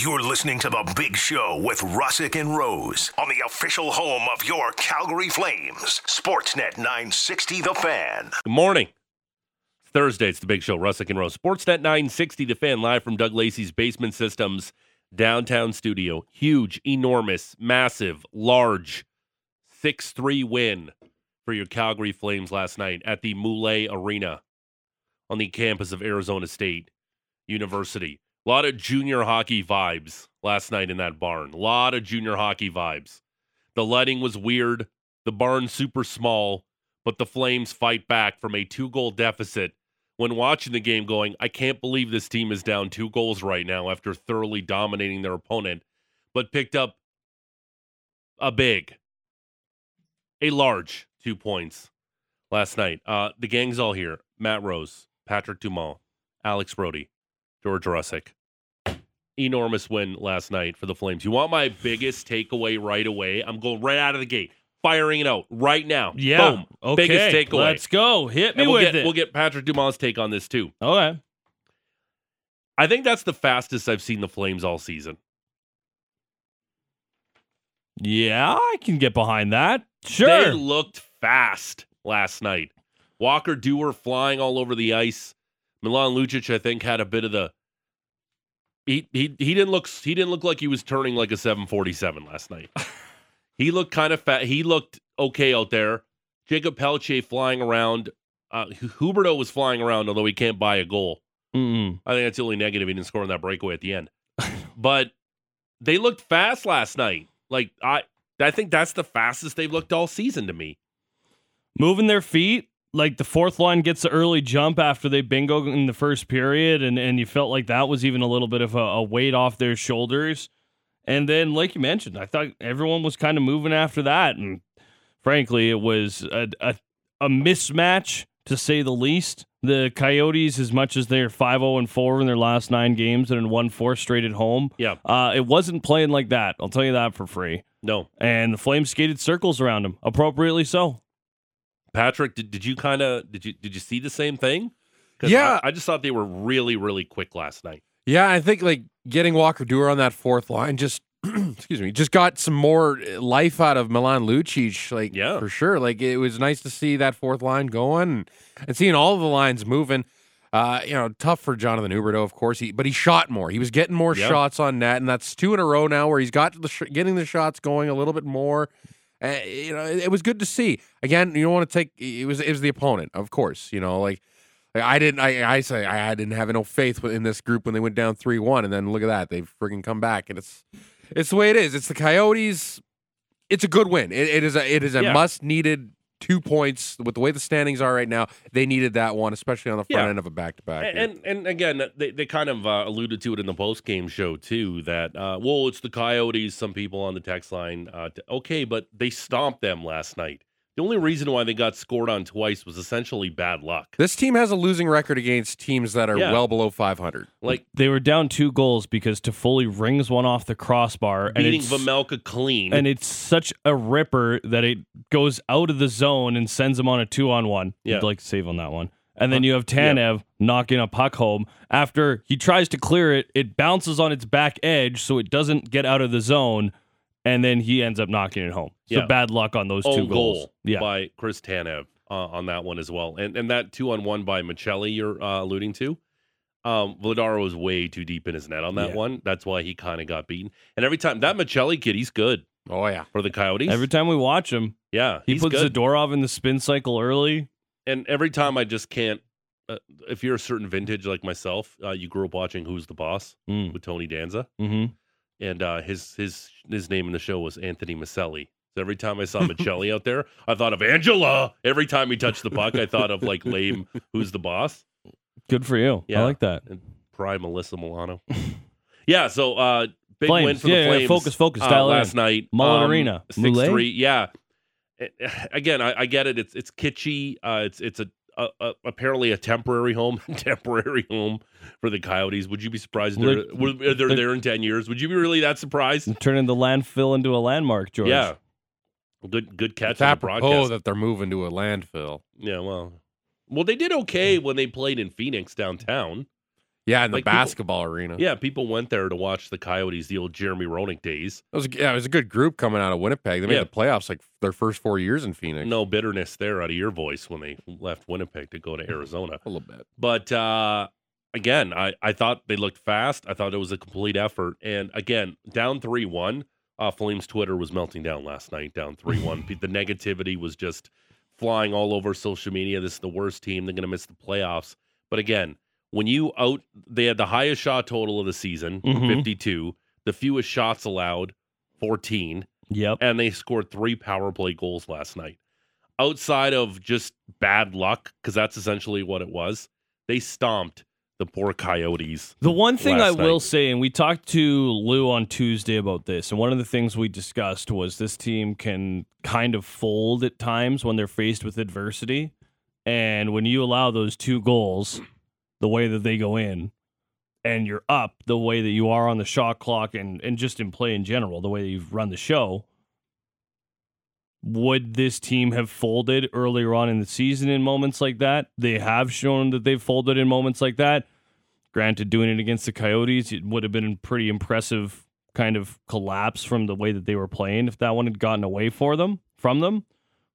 You're listening to The Big Show with Russick and Rose on the official home of your Calgary Flames, Sportsnet 960 The Fan. Good morning. Thursday. It's the Big Show. Russick and Rose. Sportsnet 960 The Fan live from Doug Lacey's Basement Systems downtown studio. Huge, enormous, massive, large 6 3 win for your Calgary Flames last night at the Moulet Arena on the campus of Arizona State University. A lot of junior hockey vibes last night in that barn. A lot of junior hockey vibes. The lighting was weird. The barn super small, but the Flames fight back from a two goal deficit. When watching the game, going, I can't believe this team is down two goals right now after thoroughly dominating their opponent, but picked up a big, a large two points last night. Uh, the gang's all here. Matt Rose, Patrick Dumont, Alex Brody, George Russick enormous win last night for the Flames. You want my biggest takeaway right away? I'm going right out of the gate, firing it out right now. Yeah. Boom. Okay. Biggest takeaway. Let's go. Hit me we'll with get, it. We'll get Patrick Dumont's take on this too. okay. I think that's the fastest I've seen the Flames all season. Yeah, I can get behind that. Sure. They looked fast last night. Walker Duehr flying all over the ice. Milan Lucic, I think, had a bit of the. He he he didn't look he didn't look like he was turning like a 747 last night. he looked kind of fat. He looked okay out there. Jacob Pelletier flying around. Uh, Huberdeau was flying around, although he can't buy a goal. Mm-mm. I think that's the only negative. He didn't score on that breakaway at the end. but they looked fast last night. Like I, I think that's the fastest they've looked all season to me. Moving their feet, like the fourth line gets the early jump after they bingo in the first period, and, and you felt like that was even a little bit of a, a weight off their shoulders. And then, like you mentioned, I thought everyone was kind of moving after that. And frankly, it was a, a, a mismatch to say the least. The Coyotes, as much as they're 5 0 and 4 in their last nine games and one four straight at home, Yeah. uh, it wasn't playing like that. I'll tell you that for free. No, And the Flames skated circles around him, appropriately so. Patrick, did, did you kind of did you did you see the same thing? Yeah. I, I just thought they were really really quick last night. Yeah, I think like getting Walker Duehr on that fourth line just excuse me, just got some more life out of Milan Lucic, like Yeah. for sure. Like it was nice to see that fourth line going and, and seeing all of the lines moving. Uh, you know, tough for Jonathan Huberdeau, of course. He but he shot more. He was getting more Yeah. shots on net, and that's two in a row now where he's got the sh- getting the shots going a little bit more. Uh, you know, it, it was good to see. Again, you don't want to take it was it was the opponent, of course. You know, like I didn't. I, I say I didn't have no faith in this group when they went down three one, and then look at that, they've friggin' come back, and it's it's the way it is. It's the Coyotes. It's a good win. It, it is a it is a Yeah. must needed two points with the way the standings are right now. They needed that one, especially on the front Yeah. end of a back to back. And, and again, they, they kind of uh, alluded to it in the post game show too. That uh, well, it's the Coyotes. Some people on the text line, uh, t- okay, but they stomped them last night. The only reason why they got scored on twice was essentially bad luck. this team has a losing record against teams that are Yeah. well below 500. Like They were down two goals because Toffoli rings one off the crossbar, and beating it's, Vejmelka clean. and it's such a ripper that it goes out of the zone and sends him on a two on one. Yeah. I'd like to save on that one. And then uh, you have Tanev knocking a puck home after he tries to clear it. It bounces on its back edge, so it doesn't get out of the zone, and then he ends up knocking it home. So Yeah. bad luck on those two own goals. goal Yeah, by Chris Tanev uh, on that one as well, and and that two on one by Maccelli you're uh, alluding to. Um, Vladar was way too deep in his net on that Yeah. one. That's why he kind of got beaten. And every time that Maccelli kid, he's good Oh yeah. for the Coyotes. every time we watch him, yeah, he puts good. Zadorov in the spin cycle early. and every time I just can't. Uh, if you're a certain vintage like myself, uh, you grew up watching Who's the Boss Mm. with Tony Danza, Mm-hmm. And uh, his his his name in the show was Anthony Micelli. So every time I saw Maccelli out there, I thought of Angela. Every time he touched the puck, I thought of like lame Who's the Boss. Good for you. Yeah. I like that. and prime Alyssa Milano. yeah, so uh big win for Yeah, the yeah, Flames. focus, focus, uh, last in. night. Mullet Arena. six Moulet? three. Yeah. Eh, Again, I, I get it. It's it's kitschy. Uh, it's it's a, a, a apparently a temporary home, temporary home for the Coyotes. Would you be surprised they're, Look, they're they're- there in ten years? Would you be really that surprised? Turning the landfill into a landmark, George. Yeah. Good good catch It's on the apropos oh, that they're moving to a landfill. Yeah, well, well, they did okay when they played in Phoenix downtown. Yeah, in the Like, people- basketball arena. Yeah, people went there to watch the Coyotes, the old Jeremy Roenick days. It was, yeah, it was a good group coming out of Winnipeg. They made Yeah. the playoffs like their first four years in Phoenix. No bitterness there out of your voice when they left Winnipeg to go to Arizona. a little bit. But uh, again, I, I thought they looked fast. I thought it was a complete effort. And again, down 3 1, uh, Flames Twitter was melting down last night, down 3 1. the negativity was just flying all over social media. This is the worst team. They're going to miss the playoffs. But again, when you out, they had the highest shot total of the season, Mhm. 52, the fewest shots allowed, 14 Yep. and they scored three power play goals last night. Outside of just bad luck, because that's essentially what it was, they stomped the poor Coyotes. The one thing I last will say, and we talked to Lou on Tuesday about this, and one of the things we discussed was this team can kind of fold at times when they're faced with adversity. And when you allow those two goals the way that they go in, and you're up the way that you are on the shot clock and, and just in play in general, the way that you've run the show, would this team have folded earlier on in the season in moments like that? They have shown that they've folded in moments like that. Granted, doing it against the Coyotes, it would have been a pretty impressive kind of collapse from the way that they were playing if that one had gotten away for them from them.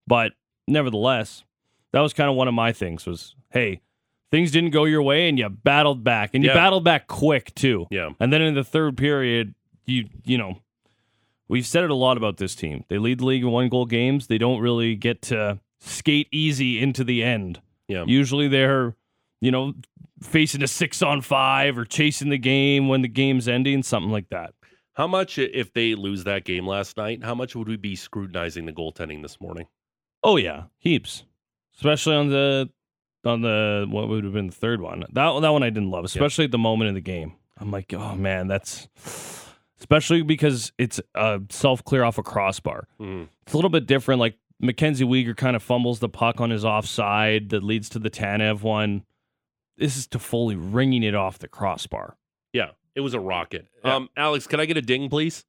But nevertheless, that was kind of one of my things was, hey, things didn't go your way and you battled back. And you Yeah. battled back quick too. Yeah. And then in the third period, you you know, we've said it a lot about this team. They lead the league in one goal games. They don't really get to skate easy into the end. Yeah. Usually they're, you know, facing a six on five or chasing the game when the game's ending, something like that. How much, if they lose that game last night, how much would we be scrutinizing the goaltending this morning? Oh yeah, heaps. Especially on the on the what would have been the third one. That that one I didn't love, especially at the moment in the game. I'm like, oh man, that's especially because it's a self clear off a crossbar. Mhm. It's a little bit different. Like Mackenzie Weegar kind of fumbles the puck on his offside that leads to the Tanev one. This is Toffoli ringing it off the crossbar. Yeah, it was a rocket. Yeah. Um, Alex, can I get a ding, please?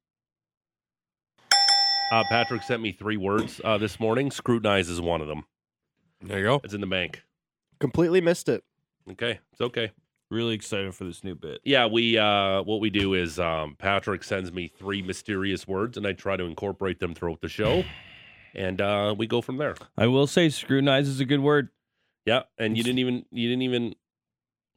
Uh, Patrick sent me three words uh, this morning. Scrutinize is one of them. There you go. It's in the bank. Completely missed it. Okay, it's okay. Really excited for this new bit. Yeah, we uh what we do is um Patrick sends me three mysterious words and I try to incorporate them throughout the show. And uh we go from there. I will say scrutinize is a good word. Yeah, and you didn't even you didn't even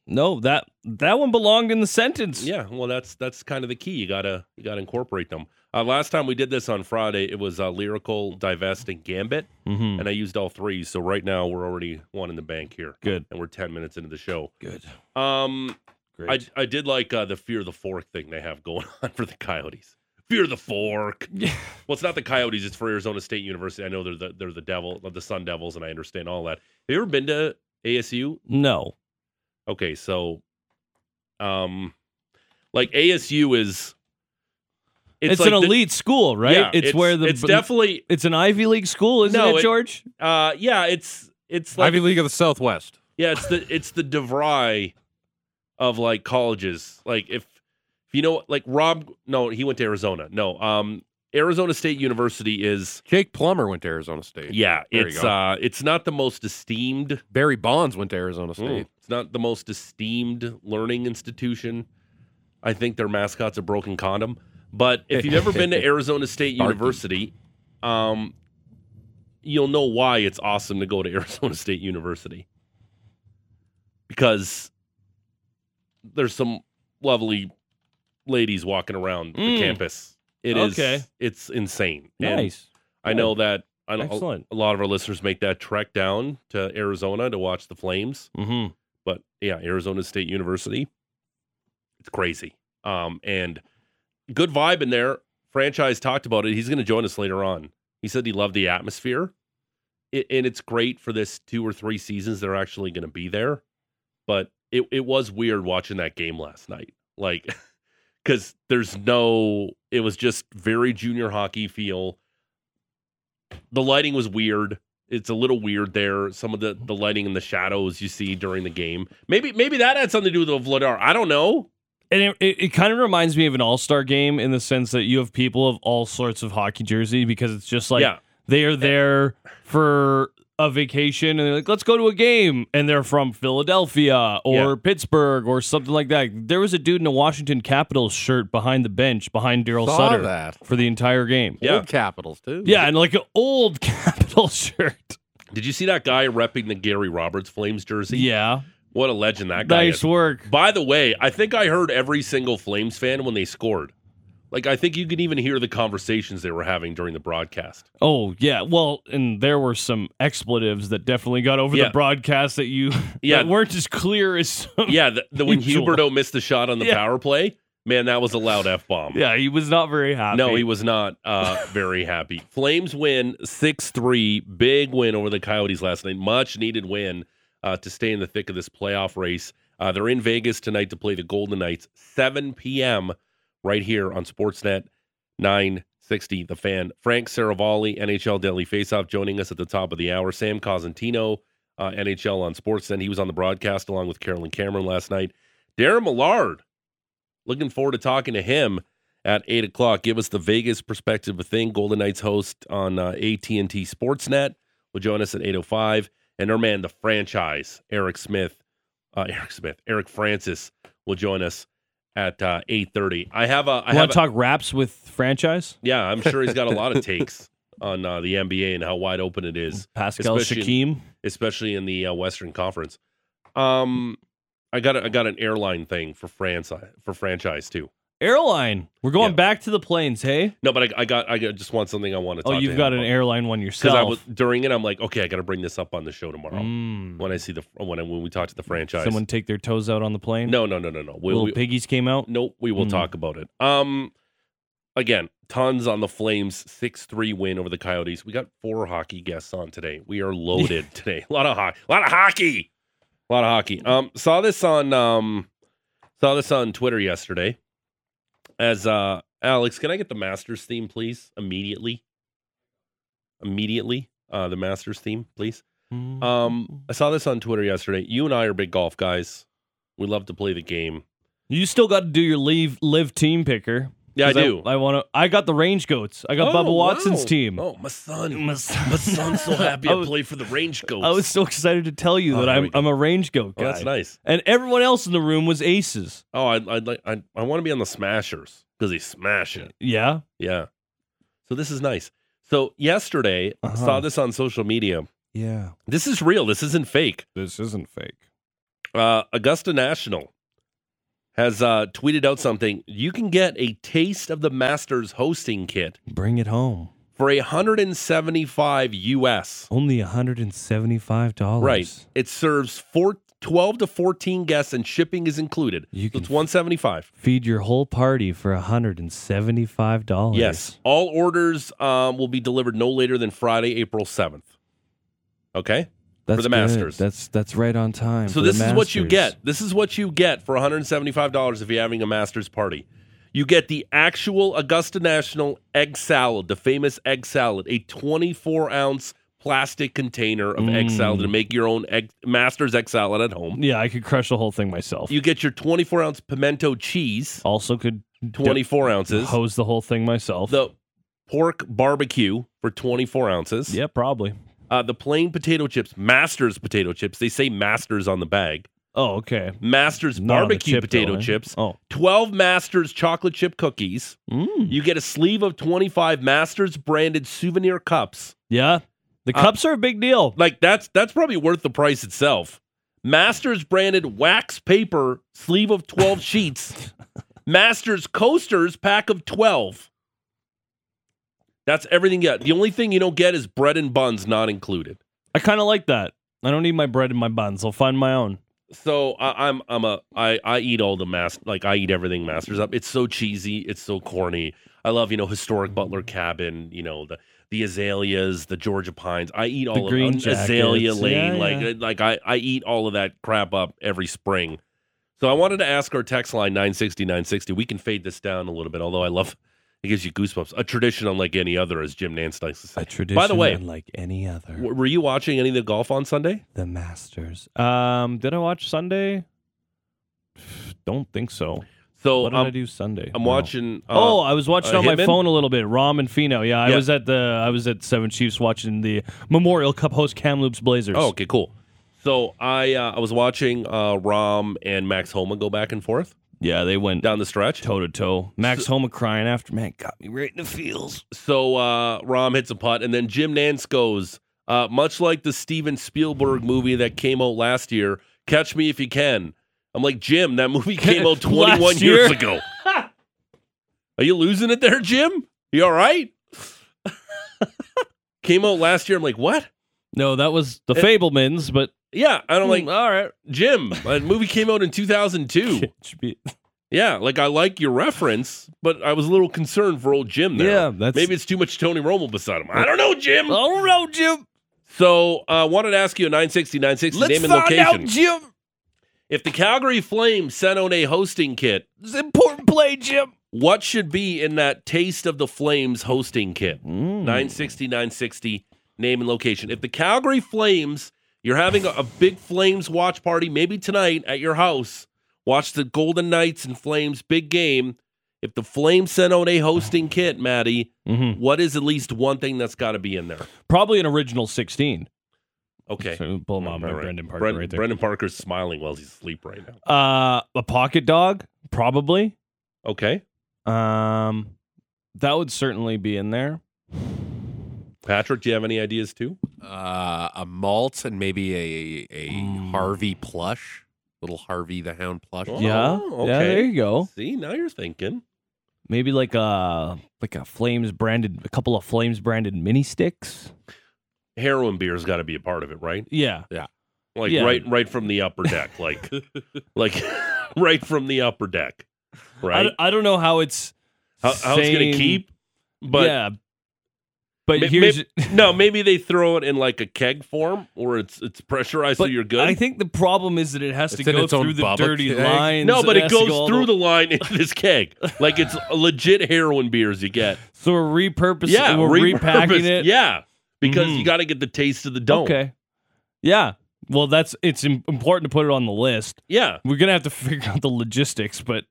No, that that one belonged in the sentence. Yeah, well that's that's kind of the key. You got to you got to incorporate them. Uh last time we did this on Friday, it was uh, lyrical, divest and gambit, Mm-hmm. and I used all three. So right now we're already one in the bank here. Good. And we're 10 minutes into the show. Good. Um Great. I I did like uh, the fear of the fork thing they have going on for the Coyotes. Fear the fork. Well, it's not the Coyotes. It's for Arizona State University. I know they're the they're the devil, the Sun Devils, and I understand all that. Have you ever been to ASU? no. Okay, so, um, like ASU is. It's, like an the- elite school, right? Yeah, it's, where the it's definitely it's an Ivy League school, isn't No, it, it- George? uh yeah it's it's like Ivy League of the Southwest. Yeah, it's the it's the DeVry of like colleges. Like if if you know like Rob no, he went to Arizona. No. Um Arizona State University is Jake Plummer went to Arizona State. yeah, There you it's go. uh it's not the most esteemed Barry Bonds went to Arizona Mm. State. it's not the most esteemed learning institution. I think their mascot's a broken condom. But if you've ever been to Arizona State University, um you'll know why it's awesome to go to Arizona State University. Because there's some lovely ladies walking around the Mm. campus. It is Okay. it's insane. And Nice. I know that I know Excellent. a lot of our listeners make that trek down to Arizona to watch the Flames. Mm-hmm. But yeah, Arizona State University, it's crazy. Um, and good vibe in there. Franchise talked about it. He's going to join us later on. He said he loved the atmosphere, it, and it's great for this two or three seasons they're actually going to be there. But it it was weird watching that game last night, like because there's no. It was just very junior hockey feel. The lighting was weird it's a little weird there. Some of the the lighting and the shadows you see during the game. Maybe maybe that had something to do with the Vladar. I don't know. And it, it, it kind of reminds me of an all star game in the sense that you have people of all sorts of hockey jersey because it's just like yeah, they are there for a vacation and they're like, let's go to a game. And they're from Philadelphia or Yeah. Pittsburgh or something like that. There was a dude in a Washington Capitals shirt behind the bench behind Daryl Sutter that. for the entire game. Yeah. Old Capitals too. Yeah, and like an old Capitals shirt. Did you see that guy repping the Gary Roberts Flames jersey? Yeah. What a legend that guy Nice is. work. By the way, I think I heard every single Flames fan when they scored. Like I think you could even hear the conversations they were having during the broadcast. Oh, yeah. Well, and there were some expletives that definitely got over Yeah. the broadcast that you Yeah. that weren't as clear as some. Yeah, the, the when. Huberdeau missed the shot on the Yeah. power play, man, that was a loud f bomb. Yeah, he was not very happy. No, he was not uh, very happy. Flames win 6 3. Big win over the Coyotes last night. Much needed win uh, to stay in the thick of this playoff race. Uh, they're in Vegas tonight to play the Golden Knights, 7 p.m. right here on Sportsnet 960. The fan. Frank Seravalli, NHL Daily Faceoff, joining us at the top of the hour. Sam Cosentino, uh, NHL on Sportsnet. He was on the broadcast along with Carolyn Cameron last night. Darren Millard, looking forward to talking to him at eight o'clock. Give us the Vegas perspective of thing. Golden Knights host on uh, AT and T Sportsnet will join us at eight o five, and our man, the franchise, Eric Smith, uh, Eric Smith, Eric Francis will join us at uh, eight thirty. I have a, I want to talk raps with franchise? yeah, I'm sure he's got a lot of takes on uh, the NBA and how wide open it is Pascal Especially- Siakam. especially in the uh, Western Conference. Um, I got a, I got an airline thing for France for franchise too. Airline. We're going Yeah. back to the planes, hey? No, but I, I got I got just want something I want to. Oh, talk you've to got an about. airline one because yourself. I was during it. I'm like, okay, I got to bring this up on the show tomorrow Mm. when I see the when I, when we talk to the franchise. Someone take their toes out on the plane? no, no, no, no, no. We, Little we, piggies came out? Nope, we will Mm. talk about it. Um, again, tons on the Flames six three win over the Coyotes. We got four hockey guests on today. We are loaded today. A lot of hockey. A lot of hockey. A lot of hockey. Um, saw this on um, saw this on Twitter yesterday. As uh, Alex, can I get the Masters theme, please? Immediately. Immediately, uh, the Masters theme, please. Um, I saw this on Twitter yesterday. You and I are big golf guys. We love to play the game. you still got to do your leave live team picker. Yeah, I do. I, want to. I got the range goats. I got Bubba Oh, Watson's wow. team. Oh, my son. My My son's so happy I I, was- for the Range Goats. I was so excited to tell you Oh, that there I'm go. I'm a range goat oh, guy. that's nice. And everyone else in the room was aces. Oh, I'd, I'd like. I, I want to be on the Smashers because they smash it. Yeah. Yeah. So this is nice. So yesterday, I Uh-huh. saw this on social media. Yeah. This is real. This isn't fake. This isn't fake. Uh, Augusta National has uh, tweeted out something. You can get a taste of the Masters hosting kit Bring it home. for 175 US. Only $175. Right. It serves four, 12 to 14 guests and shipping is included. You So it's 175. feed your whole party for $175. Yes. All orders um, will be delivered no later than Friday, April 7th. Okay? That's the good. Masters. That's that's right on time. So this is what you get. This is what you get for $175 if you're having a Masters party. You get the actual Augusta National egg salad, the famous egg salad, a 24 ounce plastic container of egg Mm. salad to make your own egg, Masters egg salad at home. Yeah, I could crush the whole thing myself. You get your 24 ounce pimento cheese, also could 24 ounces. hose the whole thing myself. The pork barbecue for 24 ounces. yeah, probably. Uh, the plain potato chips, Masters potato chips. They say Masters on the bag. Oh, okay. Masters Not barbecue chip, potato though, eh? chips. Oh. 12 Masters chocolate chip cookies. Mm. You get a sleeve of 25 Masters branded souvenir cups. Yeah. The Uh, cups are a big deal. Like that's that's probably worth the price itself. Masters branded wax paper sleeve of 12 sheets. Masters coasters pack of 12. That's everything you get. The only thing you don't get is bread and buns not included. I kind of like that. I don't need my bread and my buns. I'll find my own. So I, I'm I'm a I I eat all the mas like I eat everything Masters up. It's so cheesy. It's so corny. I love you know historic Butler Cabin. You know the the azaleas, the Georgia pines. I eat all green of azalea lane. Yeah, like yeah. like I I eat all of that crap up every spring. So I wanted to ask our text line 960 960. We can fade this down a little bit. Although I love it gives you goosebumps. A tradition unlike any other, as Jim Nantz likes to say. A tradition By the way, unlike any other. w- were you watching any of the golf on Sunday? the Masters. Um, did I watch Sunday? Don't think so. So what did I'm, I do Sunday? I'm No. watching. Uh, oh, I was watching uh, on my phone a little bit. Rahm and Fino. Yeah, I Yeah. was at the I was at Seven Chiefs watching the Memorial Cup host Kamloops Blazers. Oh, okay, cool. So I uh, I was watching uh, Rahm and Max Homa go back and forth yeah, they went down the stretch. toe to toe. Max Homa crying after man got me right in the feels. So uh, Rahm hits a putt, and then Jim Nantz goes, uh, much like the Steven Spielberg movie that came out last year, Catch Me If You Can. I'm like, Jim, that movie came out 21 Last years ago. Are you losing it there, Jim? You all right? came out last year. I'm like, what? No, that was the It- Fabelmans, but Yeah. And I'm like, mm, all right. Jim, that movie came out in 2002. Yeah, like I like your reference, but I was a little concerned for old Jim there. Yeah, that's Maybe it's too much Tony Romo beside him. I don't know, Jim. Oh no, Jim. So, uh, wanted to ask you a 960 960 Let's name and find location. out, Jim. if the Calgary Flames sent out a hosting kit, It's an important play, Jim. what should be in that Taste of the Flames hosting kit? Mm. 960 960 name and location. If the Calgary Flames, you're having a, a big Flames watch party, maybe tonight at your house, watch the Golden Knights and Flames big game. If the Flames sent out a hosting kit, Maddie, Mhm. what is at least one thing that's got to be in there? Probably an original sixteen. Okay. So pull him All right. Brendan Parker right there. Brendan Parker's smiling while he's asleep right now. Uh, a pocket dog, probably. Okay. Um, that would certainly be in there. Patrick, do you have any ideas too? Uh, a malt and maybe a a Mm. Harvey plush, little Harvey the Hound plush. Oh, yeah, okay. yeah. There you go. See, now you're thinking. Maybe like a like a Flames branded, a couple of Flames branded mini sticks. Heroin beer's got to be a part of it, right? Yeah, yeah. Like Yeah. right, right from the upper deck, like, like right from the upper deck, Right. I, right? d- I don't know how it's how, how it's gonna keep, but yeah. But May- here's no, maybe they throw it in like a keg form, or it's it's pressurized so but you're good. I think the problem is that it has It's to go its through the dirty keg. lines. no, but it has to goes go through the line into this keg, like it's legit heroin beers you get. So we're repurposing. Yeah, we're repacking it. Yeah, because Mhm. you got to get the taste of the dome. Okay. Yeah. Well, that's it's important to put it on the list. Yeah, We're gonna have to figure out the logistics, but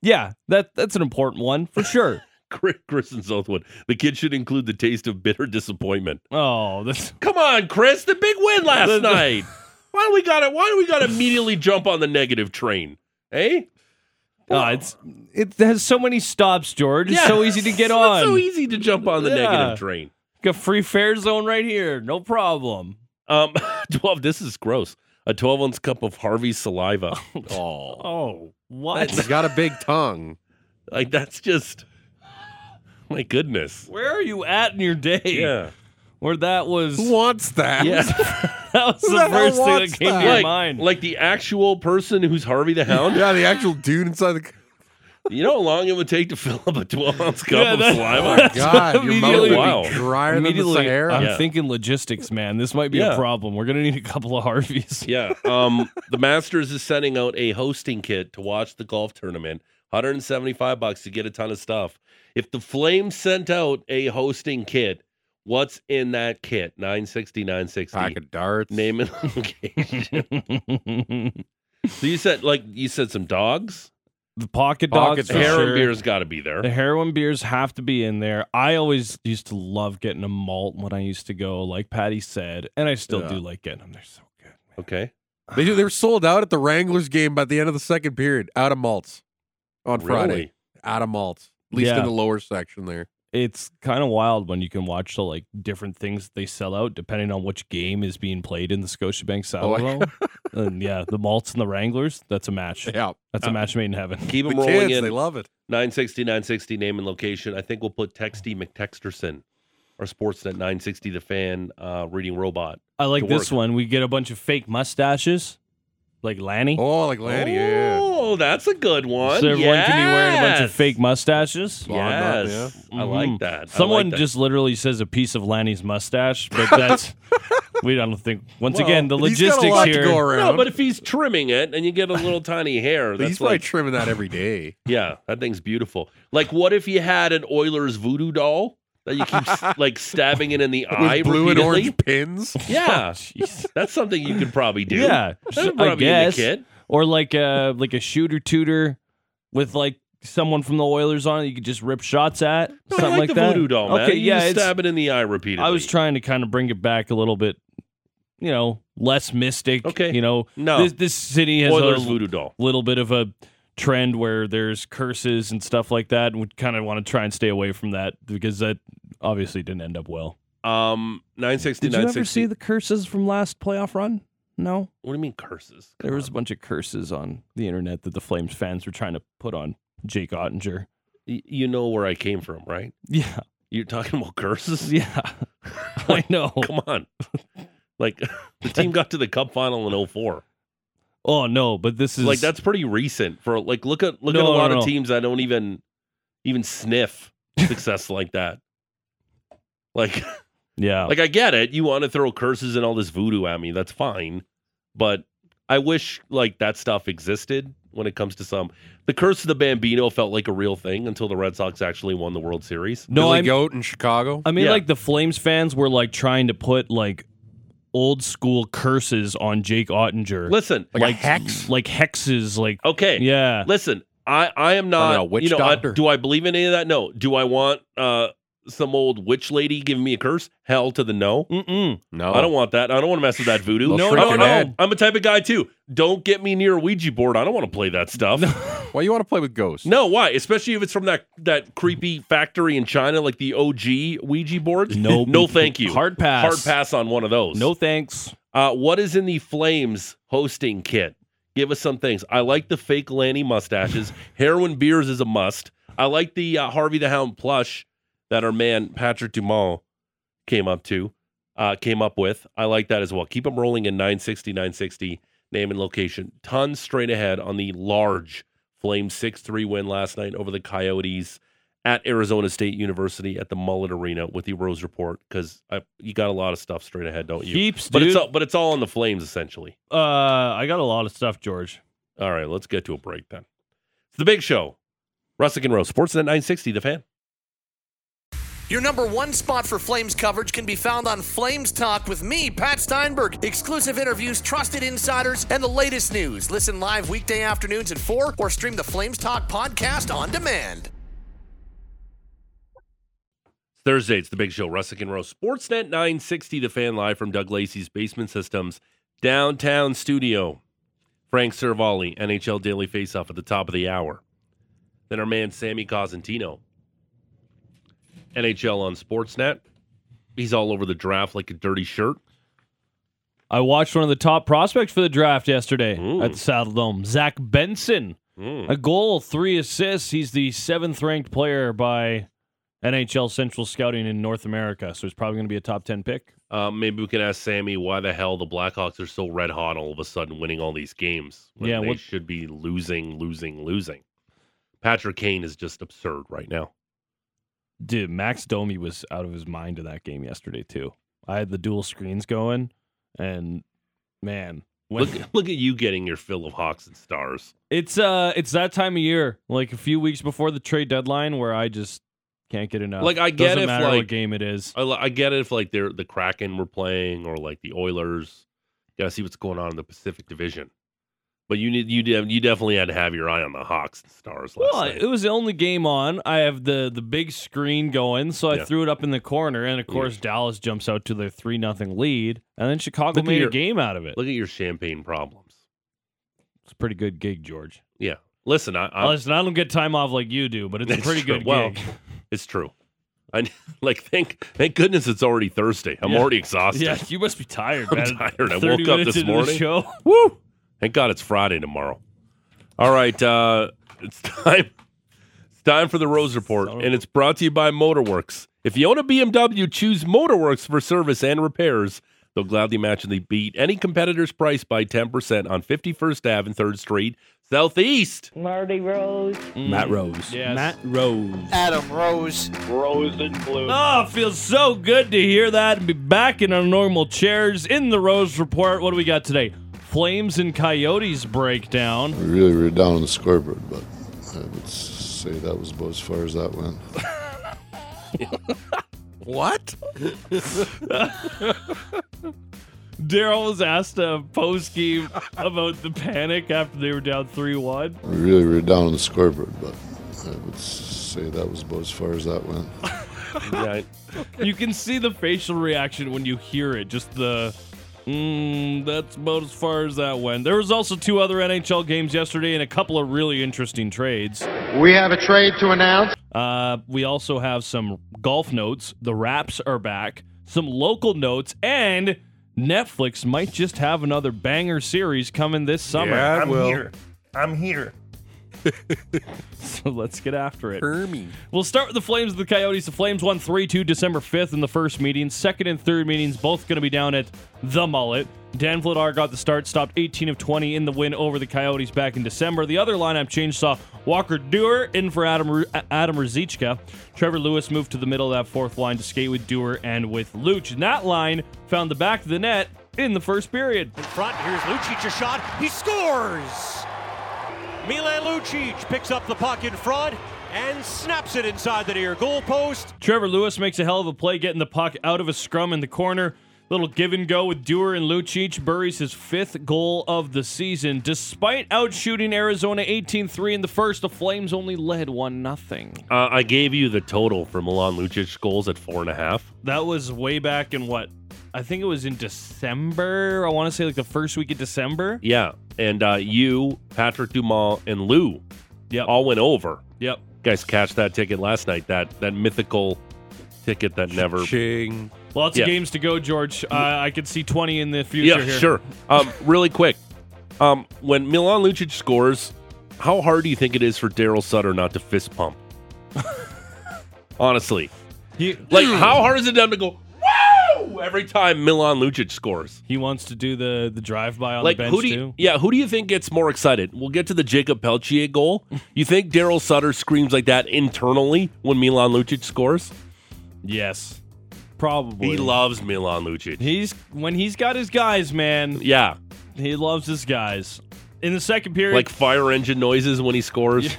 yeah, that that's an important one for sure. Chris, Chris and Southwood. The kid should include the taste of bitter disappointment. oh, that's Come on, Chris, the big win last The- the- night. Why do we got to Why do we got to immediately jump on the negative train? Eh? oh, it's it has so many stops, George. It's so easy to get It's on. so easy to jump on the Yeah. negative train. Got free fare zone right here. No problem. Um, twelve. This is gross. A twelve ounce cup of Harvey's saliva. Oh, Oh, what? he's got a big tongue. like that's just. My goodness. Where are you at in your day? Yeah. Where that was Who wants that? Yeah. that was Who the the first thing that came to that? your like, mind. like the actual person who's Harvey the Hound. yeah, the actual dude inside the. You know how long it would take to fill up a 12 ounce cup Yeah, of that- Oh saliva? my god, your mouth Immediately- would Wow. be drier than the Immediately, Sahara. I'm Yeah. thinking logistics, man. This might be Yeah. a problem. We're gonna need a couple of Harveys. Yeah. Um, the Masters is sending out a hosting kit to watch the golf tournament. 175 bucks to get a ton of stuff. If the Flames sent out a hosting kit, what's in that kit? 960, 960. Pack of darts. Name and location. so you said like you said some dogs? the pocket Pockets dogs, for for Heroin sure. beer's got to be there. The heroin beers have to be in there. I always used to love getting a malt when I used to go, like Patty said, and I still Yeah. do like getting them. They're so good. Okay. They do. They were sold out at the Wranglers game by the end of the second period. Out of malts on Friday. Really? Out of malts. At least Yeah. in the lower section there. It's kind of wild when you can watch the like different things they sell out depending on which game is being played in the Scotiabank Oh, I- and yeah, the malts and the Wranglers. That's a match. Yeah. That's a match made in heaven. Keep The them rolling kids, in. they love it. 960, 960 name and location. I think we'll put Texty McTexterson, our Sportsnet 960 the fan uh, reading robot. I like to this work. one. We get a bunch of fake mustaches, like Lanny. Oh, like Lanny, yeah. Oh, that's a good one. so everyone can be wearing a bunch of Yes. fake mustaches. Blonde up, Yes, yeah. I like Mhm. that. I like Someone that. just literally says a piece of Lanny's mustache, but that's we don't think. Once Well, again, the He's got a logistics lot to here. go around. no, but if he's trimming it and you get a little tiny hair, But that's he's probably like, trimming that every day. yeah, that thing's beautiful. Like, what if you had an Oilers voodoo doll that you keep like stabbing it in the eye With blue and orange pins. Yeah, oh, Jeez. that's something you could probably do. Yeah, That'd I probably the guess. kit. Or like a like a shooter tutor with like someone from the Oilers on it, you could just rip shots at No, something I like, the that. voodoo doll, man. Okay, You yeah, just stab it in the eye repeatedly. I was trying to kind of bring it back a little bit, you know, less mystic. Okay. you know, No. this this city has Oilers a voodoo doll. little bit of a trend where there's curses and stuff like that, and we kind of want to try and stay away from that because that obviously didn't end up well. Um, nine sixty Did you ever see the curses from last playoff run? No, What do you mean curses? Come there was on. a bunch of curses on the internet that the Flames fans were trying to put on Jake Oettinger. Y- you know where I came from, right? Yeah, You're talking about curses. yeah, I know. Come on. like the team got to the Cup final in 04. Oh no, but this is Like that's pretty recent for like look at look No, at a no, lot no. of teams that don't even even sniff success like that. Like yeah. like I get it. You want to throw curses and all this voodoo at me. That's fine. But I wish like that stuff existed when it comes to some. The curse of the Bambino felt like a real thing until the Red Sox actually won the World Series. no, Billy I'm, Goat in Chicago. I mean, Yeah. like the Flames fans were like trying to put like old school curses on Jake Oettinger, Listen, Like a hex? like hexes, like okay. yeah. Listen, I I am not a witch you know, I- doctor? do I believe in any of that? No. Do I want uh some old witch lady giving me a curse? Hell to the no. Mm-mm. no, I don't want that. I don't want to mess with that voodoo. No, no, no. head. I'm a type of guy too. Don't get me near a Ouija board. I don't want to play that stuff. Why you want to play with ghosts? No, why? Especially if it's from that that creepy factory in China, like the OG Ouija boards. No, no, thank you. Hard pass. Hard pass on one of those. No thanks. Uh, what is in the Flames hosting kit? Give us some things. I like the fake Lanny mustaches. Heroin beers is a must. I like the uh, Harvey the Hound plush that our man Patrick Dumont came up to, uh, came up with. I like that as well. Keep them rolling in 960, 960, name and location. Tons straight ahead on the large Flames 6 3 win last night over the Coyotes at Arizona State University at the Mullet Arena with the Rose Report because you got a lot of stuff straight ahead, don't you? Heaps, But dude. it's all, but it's all on the Flames essentially. uh, I got a lot of stuff, George. All right, let's get to a break then. It's the big show. Russick and Rose, Sportsnet 960, the fan. Your number one spot for Flames coverage can be found on Flames Talk with me, Pat Steinberg. Exclusive interviews, trusted insiders, and the latest news. Listen live weekday afternoons at 4 or stream the Flames Talk podcast on demand. Thursday, it's the big show. Russick and Rose, Sportsnet 960, the fan live from Doug Lacey's Basement Systems downtown studio. Frank Seravalli, NHL Daily Faceoff at the top of the hour. Then our man Sammy Cosentino, NHL on Sportsnet. He's all over the draft like a dirty shirt. I watched one of the top prospects for the draft yesterday Ooh. at the Saddle Dome. Zach Benson, Mm. a goal, three assists. He's the seventh ranked player by NHL Central Scouting in North America, so he's probably going to be a top ten pick. Uh, maybe we can ask Sammy why the hell the Blackhawks are so red hot all of a sudden winning all these games when Yeah, they what- should be losing, losing, losing. Patrick Kane is just absurd right now. Dude, Max Domi was out of his mind in that game yesterday too. I had the dual screens going, and man, when, Look, look at you getting your fill of Hawks and Stars. it's uh, it's that time of year, like a few weeks before the trade deadline, where I just can't get enough. Like, I get Doesn't if, matter like- what game it is. I, I get it if like they're the Kraken were playing or like the Oilers. You gotta see what's going on in the Pacific Division. But you need you de- you definitely had to have your eye on the Hawks and Stars last Well, night. it was the only game on. I have the the big screen going, so I Yeah. threw it up in the corner, and of course Dallas jumps out to their three nothing lead, and then Chicago Look made your- a game out of it. Look at your champagne problems. It's a pretty good gig, George. Yeah, listen, I, I Listen, I don't get time off like you do, but it's a pretty true. good Well, gig. it's true. I like thank thank goodness it's already Thursday. I'm Yeah. already exhausted. Yeah, you must be tired, I'm man. tired. I woke up this morning. show. Woo! Thank God it's Friday tomorrow. All right, uh, it's time. It's time for the Rose Report, Son and it's brought to you by Motorworks. If you own a BMW, choose Motorworks for service and repairs. They'll gladly match and they beat any competitor's price by 10% on 51st Ave and 3rd Street, Southeast. Marty Rose. Matt Rose. Yes. Matt Rose. Adam Rose. Rose and blue. Oh, it feels so good to hear that and be back in our normal chairs in the Rose Report. What do we got today? Flames and Coyotes breakdown. We really were down on the scoreboard, but I would say that was about as far as that went. What? Daryl was asked a post game about the panic after they were down 3 1. We really were down on the scoreboard, but I would say that was about as far as that went. Yeah, You can see the facial reaction when you hear it. Just the, mm, that's about as far as that went. There was also two other NHL games yesterday and a couple of really interesting trades. We have a trade to announce. Uh, we also have some golf notes. The Raps are back. Some local notes and. Netflix might just have another banger series coming this summer. Yeah, I'm will. here. I'm here. So let's get after it. Hermie. We'll start with the Flames of the Coyotes. The Flames won 3 2 December 5th in the first meeting. Second and third meetings both going to be down at the Mullet. Dan Vladar got the start, stopped 18 of 20 in the win over the Coyotes back in December. The other lineup change saw Walker Duehr in for Adam Ru- Adam Ruzicka. Trevor Lewis moved to the middle of that fourth line to skate with Duehr and with Luch. And that line found the back of the net in the first period. In front, here's Lucic a shot. He scores! Milan Lucic picks up the puck in front and snaps it inside the near goal post. Trevor Lewis makes a hell of a play getting the puck out of a scrum in the corner. Little give and go with Duehr and Lucic buries his fifth goal of the season. Despite outshooting Arizona 18-3 in the first, the Flames only led 1-0. uh, I gave you the total for Milan Lucic goals at four and a half. That was way back in what? I think it was in December. I want to say like the first week of December. Yeah, and uh, you, Patrick Dumas, and Lou, Yep. all went over. Yep. guys catch that ticket last night. That that mythical ticket that never. Ching. Lots Yeah. of games to go, George. Uh, I could see 20 in the future Yeah, here. sure. Um, really quick, um, when Milan Lucic scores, how hard do you think it is for Daryl Sutter not to fist pump? Honestly, He, like how hard is it them to go woo every time Milan Lucic scores? he wants to do the the drive by on Like the bench who do you? too. Yeah, who do you think gets more excited? We'll get to the Jacob Pelletier goal. You think Daryl Sutter screams like that internally when Milan Lucic scores? Yes. Probably. He loves Milan Lucic. He's when he's got his guys, man. Yeah, He loves his guys. In the second period, like fire engine noises when he scores.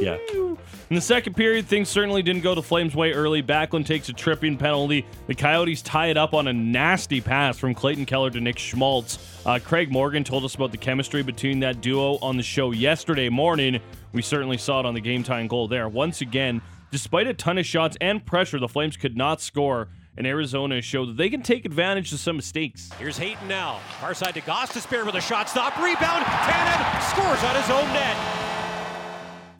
Yeah. In the second period, things certainly didn't go the Flames' way early. Backlund takes a tripping penalty. The Coyotes tie it up on a nasty pass from Clayton Keller to Nick Schmaltz. Uh, Craig Morgan told us about the chemistry between that duo on the show yesterday morning. We certainly saw it on the game tying goal there. Once again, despite a ton of shots and pressure, the Flames could not score. And Arizona showed that they can take advantage of some mistakes. Here's Hayton now. Far side to Gostisbehere with a shot stop. Rebound. Tanev scores on his own net.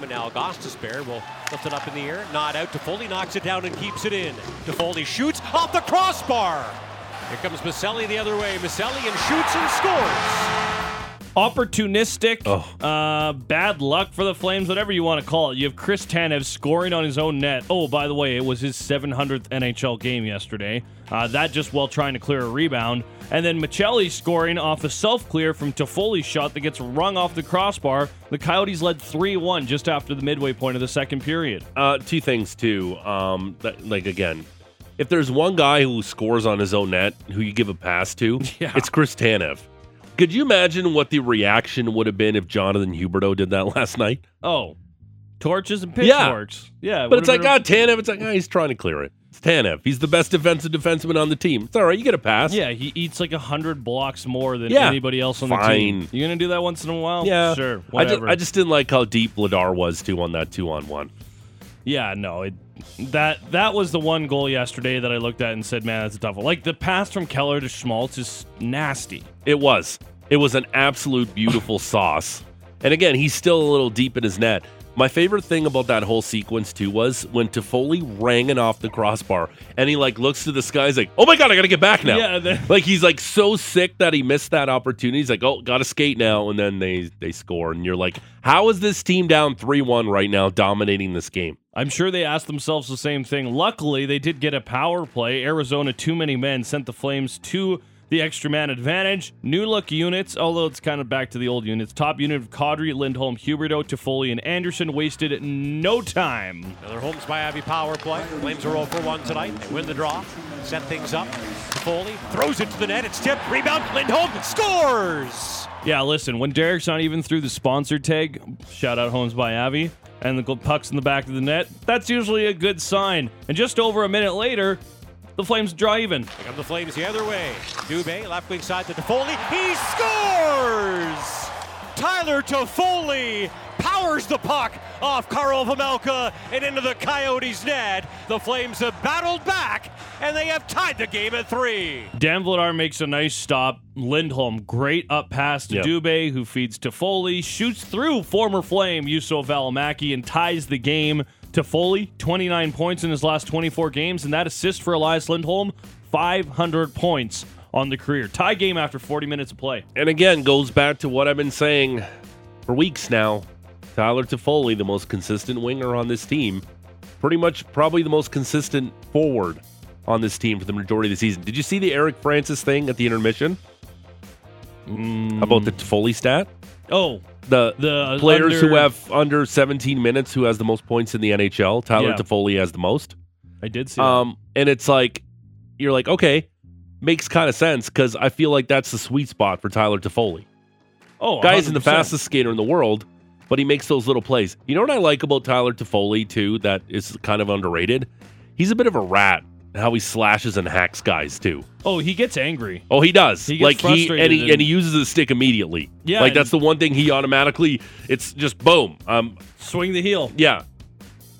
And now Gostisbehere will lift it up in the air. Not out. Toffoli knocks it down and keeps it in. Toffoli shoots off the crossbar. Here comes Maccelli the other way. Maccelli and shoots and scores. Opportunistic, Oh. uh, bad luck for the Flames, whatever you want to call it. You have Chris Tanev scoring on his own net. Oh, by the way, it was his 700th NHL game yesterday. Uh, that just while trying to clear a rebound. And then Maccelli scoring off a self clear from Toffoli's shot that gets rung off the crossbar. The Coyotes led 3 1 just after the midway point of the second period. Uh, two things too. Um, that, like again, if there's one guy who scores on his own net who you give a pass to, Yeah. it's Chris Tanev. Could you imagine what the reaction would have been if Jonathan Huberdeau did that last night? Oh, torches and Yeah. pitchforks. Yeah. But it's like, would've ah, Tanev. It's like, ah, he's trying to clear it. It's Tanev. He's the best defensive defenseman on the team. It's all right. You get a pass. yeah, he eats like a hundred blocks more than Yeah. anybody else on the team. You're gonna do that once in a while? Yeah. sure. I just, Whatever. I just didn't like how deep Vladar was too on that two on one. Yeah, no, it that that was the one goal yesterday that I looked at and said, man, that's a tough one. Like the pass from Keller to Schmaltz is nasty. It was. It was an absolute beautiful sauce. And again, he's still a little deep in his net. My favorite thing about that whole sequence too was when Toffoli rang it off the crossbar and he like looks to the sky, he's like, Oh my god, I gotta get back now. Yeah, the- like he's like so sick that he missed that opportunity. He's like, Oh, gotta skate now, and then they they score. And you're like, How is this team down three one right now, dominating this game? I'm sure they asked themselves the same thing. Luckily, they did get a power play. Arizona, too many men, sent the Flames to the extra man advantage. New look units, although it's kind of back to the old units. Top unit of Kadri, Lindholm, Huberdeau, Toffoli, and Anderson wasted no time. Another Homes by Avi power play. Flames are 0 for 1 tonight. They win the draw. Set things up. Foley throws it to the net. It's tipped. Rebound. Lindholm scores. Yeah, listen, when Derek's not even through the sponsor tag, shout out Homes by Avi, and the puck's in the back of the net, that's usually a good sign. And just over a minute later, the Flames draw even. Come the Flames the other way. Dubé, left wing side to Toffoli. He scores! Tyler Toffoli powers the puck off Carl Vejmelka and into the Coyotes' net. The Flames have battled back, and they have tied the game at three. Dan Vladar makes a nice stop. Lindholm, great up pass to Yep. Dubé, who feeds to Foley, shoots through former Flame Juuso Valimaki, and ties the game to Foley. 29 points in his last 24 games, and that assist for Elias Lindholm, 500 points on the career. Tie game after 40 minutes of play. And again, goes back to what I've been saying for weeks now. Tyler Toffoli, the most consistent winger on this team, pretty much probably the most consistent forward on this team for the majority of the season. Did you see the Eric Francis thing at the intermission about the Toffoli stat? Oh, The the players who have under 17 minutes who has the most points in the NHL. Tyler Yeah. Toffoli has the most. I did see that. Um, and it's like you're like, okay, makes kind of sense because I feel like that's the sweet spot for Tyler Toffoli. Oh, Guy isn't the fastest skater in the world, but he makes those little plays. You know what I like about Tyler Toffoli too? That is kind of underrated. He's a bit of a rat. How he slashes and hacks guys too. Oh, he gets angry. Oh, he does. He like he and he and- and he uses his stick immediately. Yeah, like that's the one thing he automatically. It's just boom. Um, Swing the heel. yeah,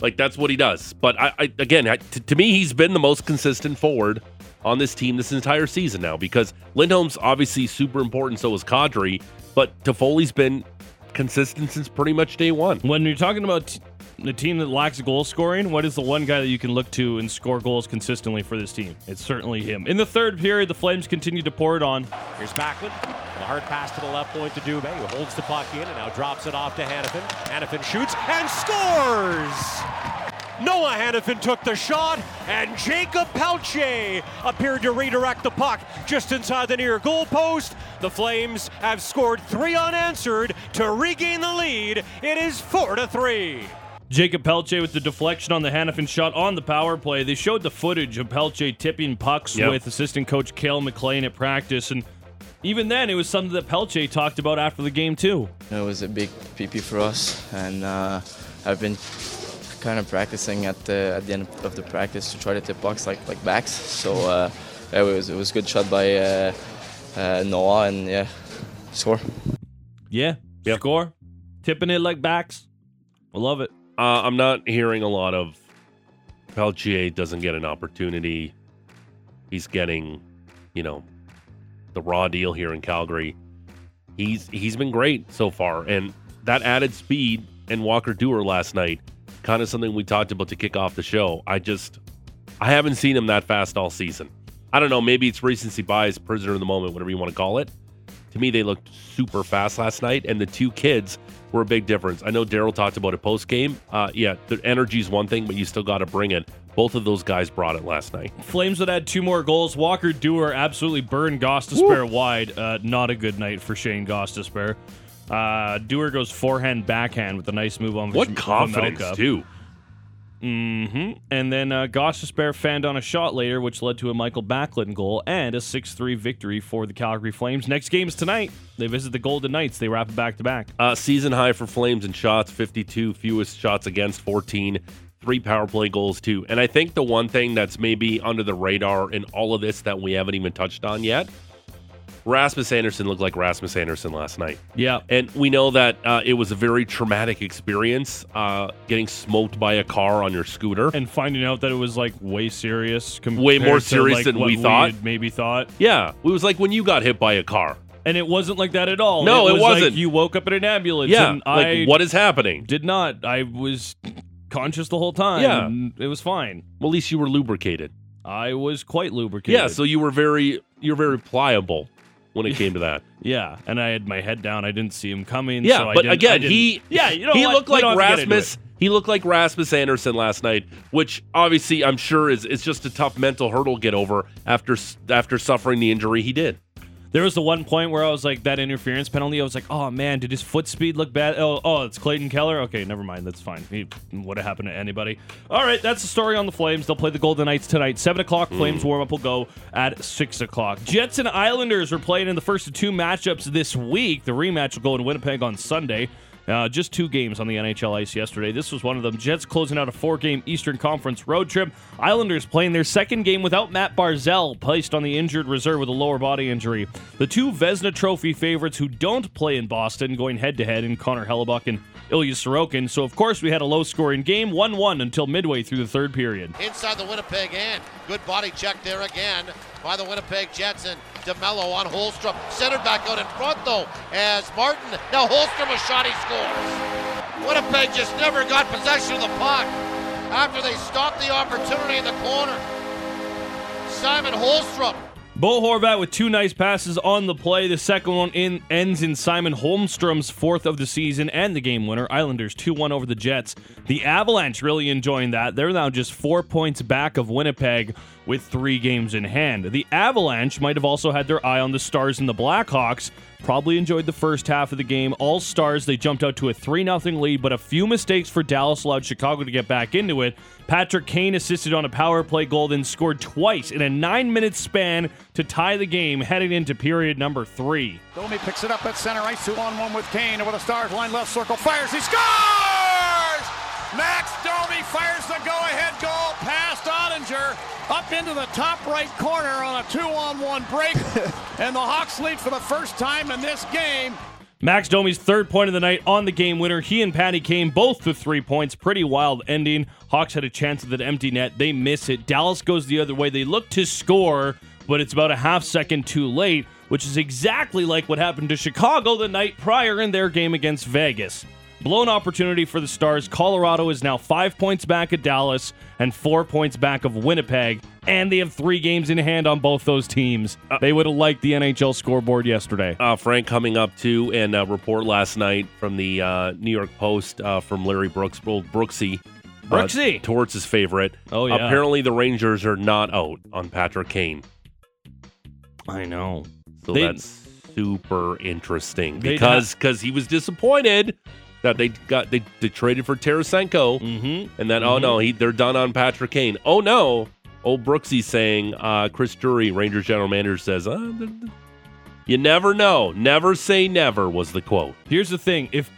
like that's what he does. But I, I again, I, to, to me, he's been the most consistent forward on this team this entire season now because Lindholm's obviously super important. So is Kadri, but Toffoli's been consistent since pretty much day one. When you're talking about t- the team that lacks goal scoring, what is the one guy that you can look to and score goals consistently for this team? It's certainly him. In the third period, the Flames continue to pour it on. Here's Backlund. The hard pass to the left point to Dubé, who holds the puck in and now drops it off to Hanifin. Hanifin shoots and scores! Noah Hanifin took the shot, and Jakob Pelletier appeared to redirect the puck just inside the near goal post. The Flames have scored three unanswered to regain the lead. It is four to three. Jakob Pelletier with the deflection on the Hanifin shot on the power play. They showed the footage of Pelletier tipping pucks Yep. with assistant coach Cail MacLean at practice, and even then, it was something that Pelletier talked about after the game too. It was a big PP for us, and uh, I've been kind of practicing at the at the end of the practice to try to tip pucks like like backs. So uh, it was it was good shot by uh, uh, Noah, and yeah, score. Yeah, Yep. score, tipping it like backs. I love it. Uh, I'm not hearing a lot of Pelletier doesn't get an opportunity. He's getting, you know, the raw deal here in Calgary. He's he's been great so far, and that added speed and Walker Duehr last night, kind of something we talked about to kick off the show. I just I haven't seen him that fast all season. I don't know, maybe it's recency bias, prisoner of the moment, whatever you want to call it. To me, they looked super fast last night, and the two kids were a big difference. I know Darryl talked about it post game. Uh, yeah, the energy's one thing, but you still got to bring it. Both of those guys brought it last night. Flames would add two more goals. Walker Duehr absolutely burned Gostisbehere wide. Uh, not a good night for Shane Gostisbehere. Uh, Duehr goes forehand backhand with a nice move on the What Vim- confidence, too. hmm And then uh, Gostisbehere fanned on a shot later, which led to a Mikael Backlund goal and a 6 3 victory for the Calgary Flames. Next game is tonight. They visit the Golden Knights. They wrap it back to back. Uh, season high for Flames in shots, 52, fewest shots against 14, three power play goals too. And I think the one thing that's maybe under the radar in all of this that we haven't even touched on yet, Rasmus Andersson looked like Rasmus Andersson last night. Yeah. And we know that uh, it was a very traumatic experience, uh, getting smoked by a car on your scooter. And finding out that it was like way serious. Way more serious like, than what we thought. had maybe thought. yeah, it was like when you got hit by a car. And it wasn't like that at all. No, it was like wasn't. you woke up in an ambulance. Yeah, and like I what is happening? did not. I was conscious the whole time. Yeah. and it was fine. Well, at least you were lubricated. I was quite lubricated. Yeah, so you were very you're very pliable when it came to that. yeah, and I had my head down. I didn't see him coming. Yeah, so I but didn't- I again, didn't- he yeah, you know he what? looked like don't have to get into Rasmus. He looked like Rasmus Andersson last night, which obviously I'm sure is is just a tough mental hurdle to get over after after suffering the injury he did. There was the one point where I was like, that interference penalty. I was like, oh man, did his foot speed look bad? Oh, oh, it's Clayton Keller. Okay, never mind. That's fine. He would have happened to anybody. All right, that's the story on the Flames. They'll play the Golden Knights tonight. Seven o'clock. Hmm. Flames warm up will go at six o'clock. Jets and Islanders are playing in the first of two matchups this week. The rematch will go in Winnipeg on Sunday. Uh, just two games on the NHL ice yesterday. This was one of them. Jets closing out a four game Eastern Conference road trip. Islanders playing their second game without Matt Barzal, placed on the injured reserve with a lower body injury. The two Vezina Trophy favorites who don't play in Boston going head to head in Connor Hellebuyck and Ilya Sorokin. So, of course, we had a low scoring game, 1 1 until midway through the third period. Inside the Winnipeg end. Good body check there again by the Winnipeg Jets and DeMelo on Holmstrom. Centered back out in front though as Martin. Now Holmstrom a shot he scores. Winnipeg just never got possession of the puck after they stopped the opportunity in the corner. Simon Holmstrom Bo Horvat with two nice passes on the play. The second one in ends in Simon Holmstrom's fourth of the season and the game winner. Islanders 2 1 over the Jets. The Avalanche really enjoying that. They're now just four points back of Winnipeg with three games in hand. The Avalanche might have also had their eye on the Stars and the Blackhawks. Probably enjoyed the first half of the game. All Stars, they jumped out to a 3 0 lead, but a few mistakes for Dallas allowed Chicago to get back into it. Patrick Kane assisted on a power play goal, then scored twice in a nine minute span to tie the game heading into period number three. Domi picks it up at center ice, two on one with Kane over the stars line, left circle, fires, he scores! Max Domi fires the go ahead up into the top right corner on a two on one break, and the Hawks lead for the first time in this game. Max Domi's third point of the night on the game winner. He and Patty Kane both to three points. Pretty wild ending. Hawks had a chance at that empty net. They miss it. Dallas goes the other way. They look to score, but it's about a half second too late, which is exactly like what happened to Chicago the night prior in their game against Vegas. Blown opportunity for the Stars. Colorado is now five points back at Dallas and four points back of Winnipeg, and they have three games in hand on both those teams. They would have liked the NHL scoreboard yesterday. Uh, Frank coming up too, and a report last night from the uh, New York Post uh, from Larry Brooks, Brooksy. uh, Brooksy! towards his favorite. Oh, yeah. Apparently, the Rangers are not out on Patrick Kane. I know. So They- that's super interesting because because he was disappointed that they got they, they traded for Tarasenko Mm-hmm. and then oh no he they're done on Patrick Kane. Oh no, old Brooksy's saying uh, Chris Drury, Rangers general manager says, uh, "You never know, never say never" was the quote. Here's the thing: if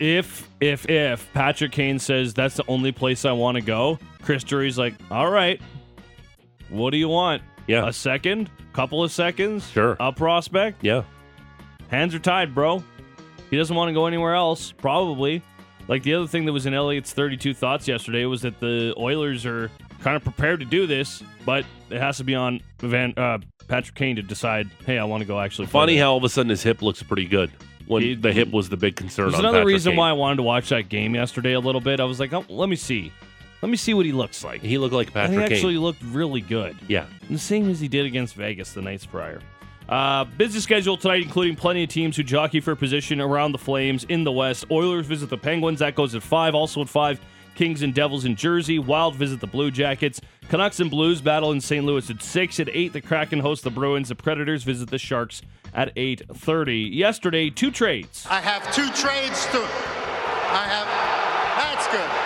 if if if Patrick Kane says that's the only place I want to go, Chris Drury's like, all right, what do you want? Yeah, A second, couple of seconds, Sure. a prospect. yeah. Hands are tied, bro. He doesn't want to go anywhere else, probably. Like the other thing that was in Elliotte's 32 thoughts yesterday was that the Oilers are kind of prepared to do this, but it has to be on Van uh, Patrick Kane to decide. Hey, I want to go actually. Funny there." how all of a sudden his hip looks pretty good when He- the hip was the big concern. There's another Patrick reason Kane. why I wanted to watch that game yesterday a little bit. I was like, oh, let me see. Let me see what he looks like. he looked like And Patrick he actually Kane. looked really good. Yeah, The same as he did against Vegas the nights prior. Uh, busy schedule tonight, including plenty of teams who jockey for position around the Flames in the West. Oilers visit the Penguins. That goes at 5. Also at 5, Kings and Devils in Jersey. Wild visit the Blue Jackets. Canucks and Blues battle in St. Louis at 6. At 8, the Kraken host the Bruins. The Predators visit the Sharks at 8.30. Yesterday, two trades. I have two trades to. I have. That's good.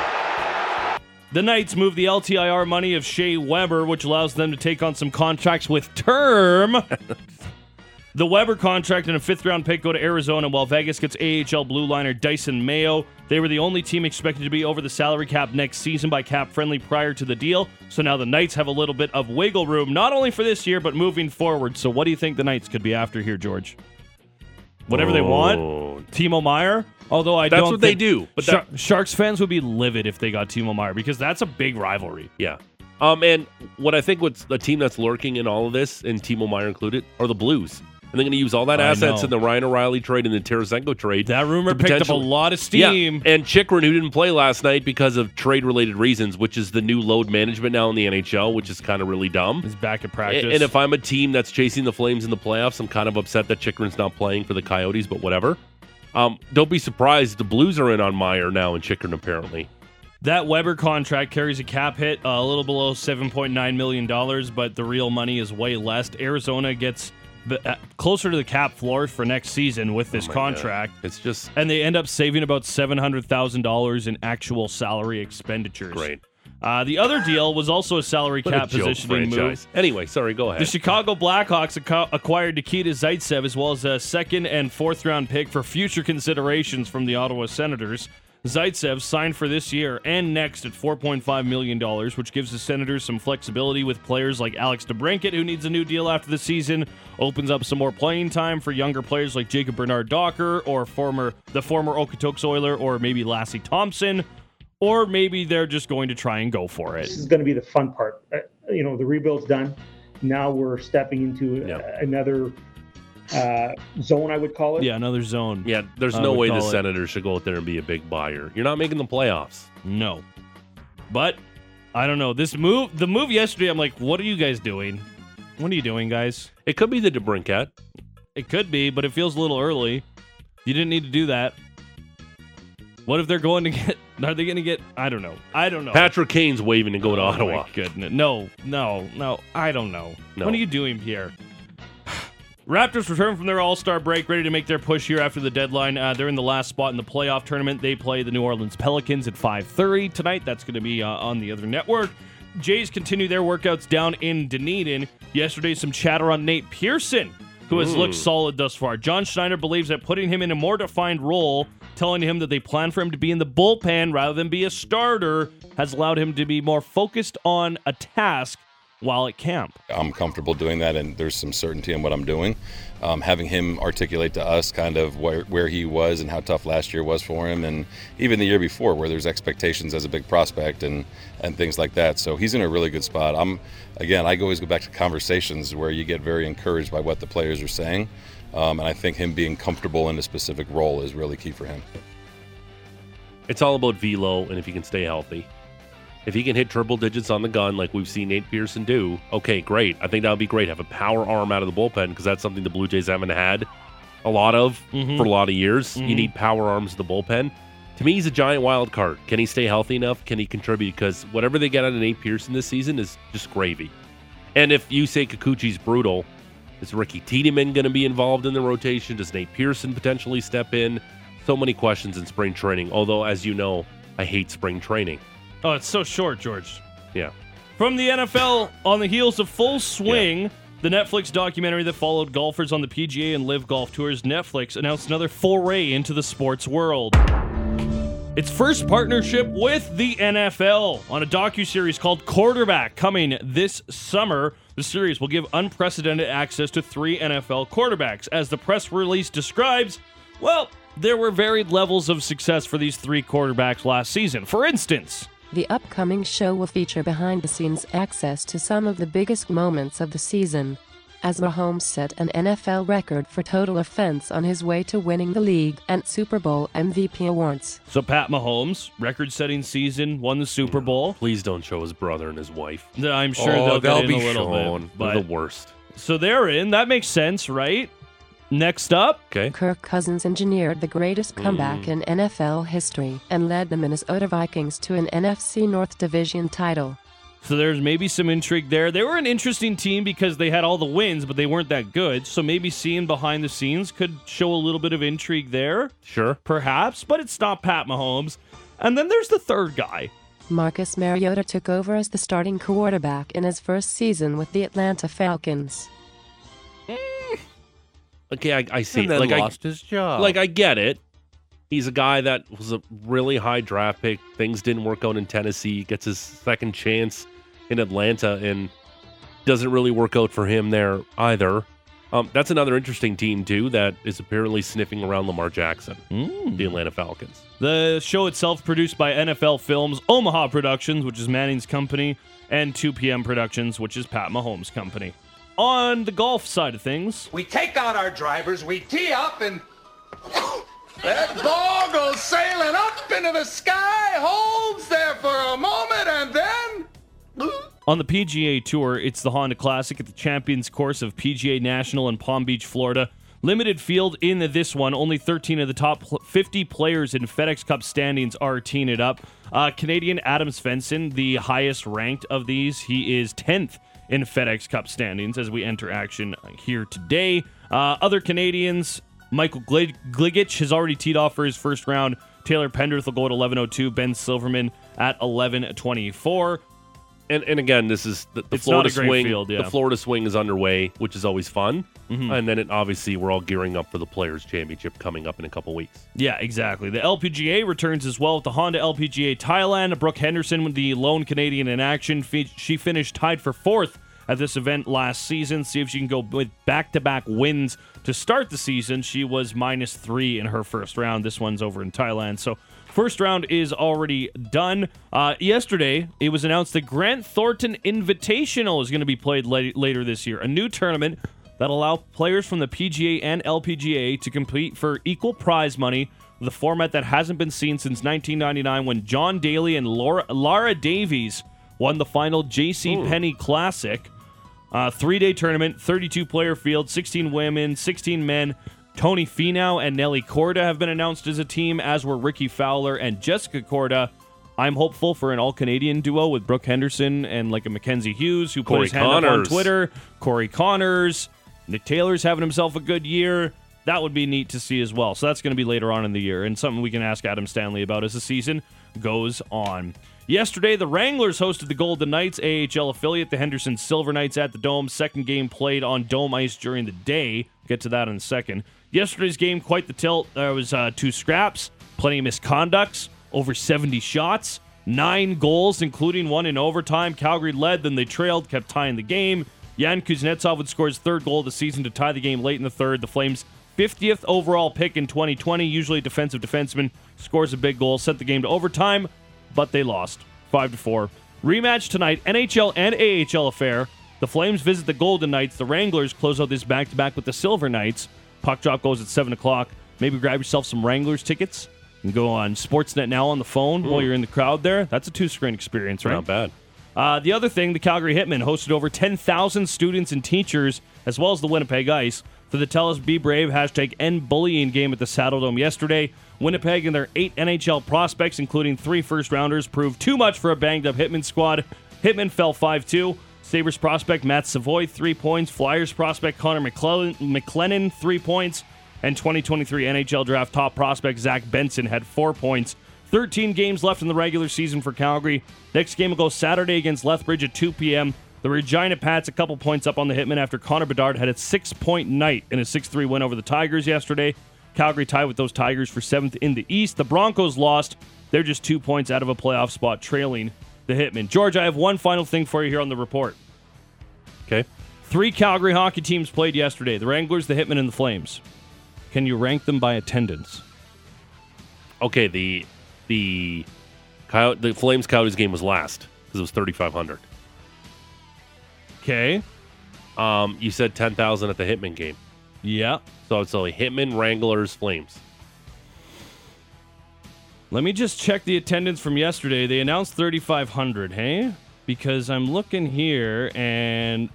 The Knights move the LTIR money of Shea Weber, which allows them to take on some contracts with term. the Weber contract and a fifth round pick go to Arizona, while Vegas gets AHL blue liner Dysin Mayo. They were the only team expected to be over the salary cap next season by cap friendly prior to the deal. So now the Knights have a little bit of wiggle room, not only for this year, but moving forward. So what do you think the Knights could be after here, George? Whatever they want? Oh, Timo Meier? Although I That's don't That's what they do, but Shar- Sharks fans would be livid if they got Timo Meier because that's a big rivalry. Yeah. Um, and what I think what's the team that's lurking in all of this, and Timo Meier included, are the Blues. And they're going to use all that I assets know. in the Ryan O'Reilly trade and the Tarasenko trade. That rumor picked up a lot of steam. Yeah. And Chychrun, who didn't play last night because of trade related reasons, which is the new load management now in the NHL, which is kind of really dumb. He's back at practice. and if I'm a team that's chasing the Flames in the playoffs, I'm kind of upset that Chychrun's not playing for the Coyotes, but whatever. Um, don't be surprised. The Blues are in on Meier now and Chychrun, apparently. that Weber contract carries a cap hit uh, a little below $7.9 million, but the real money is way less. Arizona gets the, uh, closer to the cap floor for next season with this Oh contract. God. It's just And they end up saving about $700,000 in actual salary expenditures. great. Uh, the other deal was also a salary a cap joke positioning move. Anyway, sorry, go ahead. The Chicago Blackhawks acco- acquired Nikita Zaitsev as well as a second and fourth round pick for future considerations from the Ottawa Senators. Zaitsev signed for this year and next at $4.5 million, which gives the Senators some flexibility with players like Alex DeBrincat, who needs a new deal after the season, opens up some more playing time for younger players like Jacob Bernard Docker or former the former Okotoks Oiler or maybe Lassi Thomson, or maybe they're just going to try and go for it. This is going to be the fun part. Uh, you know, the rebuild's done. Now we're stepping into uh, another uh, zone, I would call it. Yeah, another zone. Yeah, there's I no way the call it. Senators should go out there and be a big buyer. You're not making the playoffs. No. But I don't know. This move, the move yesterday, I'm like, what are you guys doing? What are you doing, guys? It could be the DeBrincat. It could be, but it feels a little early. You didn't need to do that. What if they're going to get? Are they going to get? I don't know. I don't know. Patrick Kane's waving to go to Oh, Ottawa. My goodness. No, no, no. I don't know. No. What are you doing here? Raptors return from their All Star break, ready to make their push here after the deadline. Uh, they're in the last spot in the playoff tournament. They play the New Orleans Pelicans at 5:30 tonight. That's going to be uh, on the other network. Jays continue their workouts down in Dunedin. Yesterday, some chatter on Nate Pearson, who has Hmm. looked solid thus far. John Schneider believes that putting him in a more defined role, telling him that they plan for him to be in the bullpen rather than be a starter, has allowed him to be more focused on a task while at camp. I'm comfortable doing that, and there's some certainty in what I'm doing. Um, having him articulate to us kind of where, where he was and how tough last year was for him, and even the year before, where there's expectations as a big prospect and and things like that. So he's in a really good spot. I'm again, I always go back to conversations where you get very encouraged by what the players are saying, um, and I think him being comfortable in a specific role is really key for him. It's all about velo and if he can stay healthy. If he can hit triple digits on the gun like we've seen Nate Pearson do, okay, great. I think that would be great. Have a power arm out of the bullpen because that's something the Blue Jays haven't had a lot of Mhm. for a lot of years. You Mhm. need power arms in the bullpen. To me, he's a giant wild card. Can he stay healthy enough? Can he contribute? Because whatever they get out of Nate Pearson this season is just gravy. And if you say Kikuchi's brutal, is Ricky Tiedemann going to be involved in the rotation? Does Nate Pearson potentially step in? So many questions in spring training. Although, as you know, I hate spring training. Oh, it's so short, George. Yeah. From the NFL, on the heels of Full Swing, the Netflix documentary that followed golfers on the PGA and LIV Golf Tours, Netflix announced another foray into the sports world. Its first partnership with the NFL on a docu-series called Quarterback coming this summer. The series will give unprecedented access to three NFL quarterbacks. As the press release describes, well, there were varied levels of success for these three quarterbacks last season. For instance, The upcoming show will feature behind the scenes access to some of the biggest moments of the season. As Mahomes set an NFL record for total offense on his way to winning the league and Super Bowl MVP awards. So Pat Mahomes, record-setting season, won the Super Bowl. Please don't show his brother and his wife. I'm sure Oh, they'll, they'll get in be a little shown. bit. They're But the worst. so they're in. That makes sense, right? Next up, okay. Kirk Cousins engineered the greatest comeback Mm. in NFL history and led the Minnesota Vikings to an NFC North Division title. So there's maybe some intrigue there. They were an interesting team because they had all the wins, but they weren't that good. So maybe seeing behind the scenes could show a little bit of intrigue there. Sure. Perhaps, but it's not Pat Mahomes. And then there's the third guy. Marcus Mariota took over as the starting quarterback in his first season with the Atlanta Falcons. Okay, I, I see. And then like lost I, his job. Like I get it. He's a guy that was a really high draft pick. Things didn't work out in Tennessee. Gets his second chance in Atlanta and doesn't really work out for him there either. Um, that's another interesting team too that is apparently sniffing around Lamar Jackson, the Atlanta Falcons. The show itself produced by NFL Films, Omaha Productions, which is Manning's company, and 2 p.m. Productions, which is Pat Mahomes' company. On the golf side of things, We take out our drivers, we tee up, and that ball goes sailing up into the sky, holds there for a moment, and then. on the PGA Tour, it's the Honda Classic at the Champions Course of PGA National in Palm Beach, Florida. Limited field in this one. Only 13 of the top 50 players in FedEx Cup standings are teeing it up. Uh, Canadian Adam Svensson, the highest ranked of these, he is 10th in FedEx Cup standings as we enter action here today. Uh, other Canadians, Michael Glig- Gligic has already teed off for his first round. Taylor Pendrith will go at 11:02. Ben Silverman at 11:24. And and again, this is the, the It's Florida swing. field, yeah. The Florida swing is underway, which is always fun. Mhm. And then it, obviously we're all gearing up for the Players Championship coming up in a couple weeks. Yeah, exactly. The LPGA returns as well with the Honda LPGA Thailand. Brooke Henderson, with the lone Canadian in action, she finished tied for fourth at this event last season. See if she can go with back-to-back wins to start the season. She was minus three in her first round. This one's over in Thailand, so. First round is already done. Uh, yesterday, it was announced that Grant Thornton Invitational is going to be played la- later this year. A new tournament that allow players from the PGA and LPGA to compete for equal prize money. The format that hasn't been seen since 1999 when John Daly and Laura, Lara Davies won the final J.C. Penney Classic. Uh, three day tournament, 32 player field, 16 women, 16 men. Tony Finau and Nelly Korda have been announced as a team, as were Rickie Fowler and Jessica Korda. I'm hopeful for an all Canadian duo with Brooke Henderson and like a Mackenzie Hughes who put Corey his hand up on Twitter. Corey Conners. Nick Taylor's having himself a good year. That would be neat to see as well. So that's going to be later on in the year and something we can ask Adam Stanley about as the season goes on. Yesterday, the Wranglers hosted the Golden Knights AHL affiliate, the Henderson Silver Knights at the Dome. Second game played on Dome ice during the day. Get to that in a second. Yesterday's game, quite the tilt. There was uh, two scraps, plenty of misconducts, over 70 shots, nine goals, including one in overtime. Calgary led, then they trailed, kept tying the game. Yan Kuznetsov would score his third goal of the season to tie the game late in the third. The Flames' 50th overall pick in 2020, usually defensive defenseman, scores a big goal, sent the game to overtime, but they lost 5 to 4. Rematch tonight, NHL and AHL affair. The Flames visit the Golden Knights. The Wranglers close out this back to back with the Silver Knights. Puck drop goes at 7 o'clock. Maybe grab yourself some Wranglers tickets and go on Sportsnet now on the phone while Mm. you're in the crowd there. That's a two screen experience, right? Not bad. Uh, the other thing, the Calgary Hitmen hosted over 10,000 students and teachers, as well as the Winnipeg Ice, for the Tell Us Be Brave hashtag End Bullying game at the Saddle Dome yesterday. Winnipeg and their eight NHL prospects, including three first rounders, proved too much for a banged up Hitman squad. Hitman fell 5 2. Sabres prospect Matt Savoie, three points. Flyers prospect Connor McClellan, McClennon, three points. And 2023 NHL draft top prospect Zach Benson had four points. 13 games left in the regular season for Calgary. Next game will go Saturday against Lethbridge at 2 p.m. The Regina Pats a couple points up on the Hitmen after Connor Bedard had a six point night in a 6 3 win over the Tigers yesterday. Calgary tied with those Tigers for seventh in the East. The Broncos lost. They're just two points out of a playoff spot, trailing the Hitmen. George, I have one final thing for you here on the report. Okay. Three Calgary hockey teams played yesterday the Wranglers, the Hitmen, and the Flames. Can you rank them by attendance? Okay, the the Coy- the Flames Coyotes game was last because it was 3,500. Okay. Um, you said 10,000 at the Hitman game. Yeah. So it's only Hitman, Wranglers, Flames. Let me just check the attendance from yesterday. They announced 3,500, hey? Because I'm looking here, and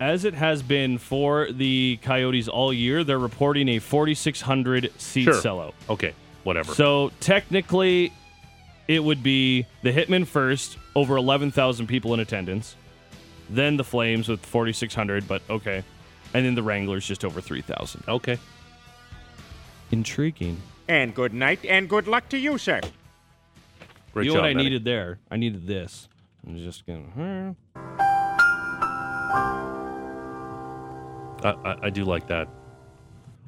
as it has been for the Coyotes all year, they're reporting a 4,600 seat Sure. sellout. Okay, whatever. So technically, it would be the Hitmen first, over 11,000 people in attendance. Then the Flames with 4,600, but okay. And then the Wranglers just over 3,000. Okay. Intriguing. And good night and good luck to you, sir. Great you job, know what I Manny. needed there? I needed this. I'm just gonna. I, I, I do like that.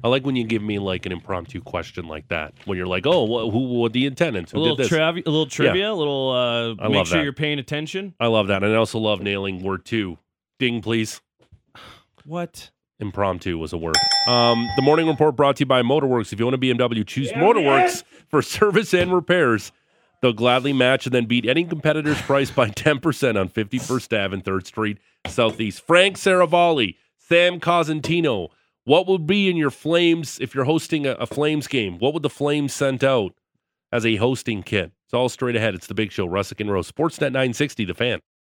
I like when you give me like an impromptu question like that. When you're like, "Oh, wh- who what the attendance? A little, did this?" travi- a little trivia, a little. Uh, I make love sure that. you're paying attention. I love that, and I also love nailing word two. Ding, please. What? Impromptu was a word. Um, the morning report brought to you by Motorworks. If you want a BMW, choose Motorworks for service and repairs. They'll gladly match and then beat any competitor's price by 10% on 51st Ave and 3rd Street Southeast. Frank Seravalli, Sam Cosentino. What would be in your Flames if you're hosting a, a Flames game? What would the Flames send out as a hosting kit? It's all straight ahead. It's the big show. Russick and Rose. Sportsnet 960, the fan.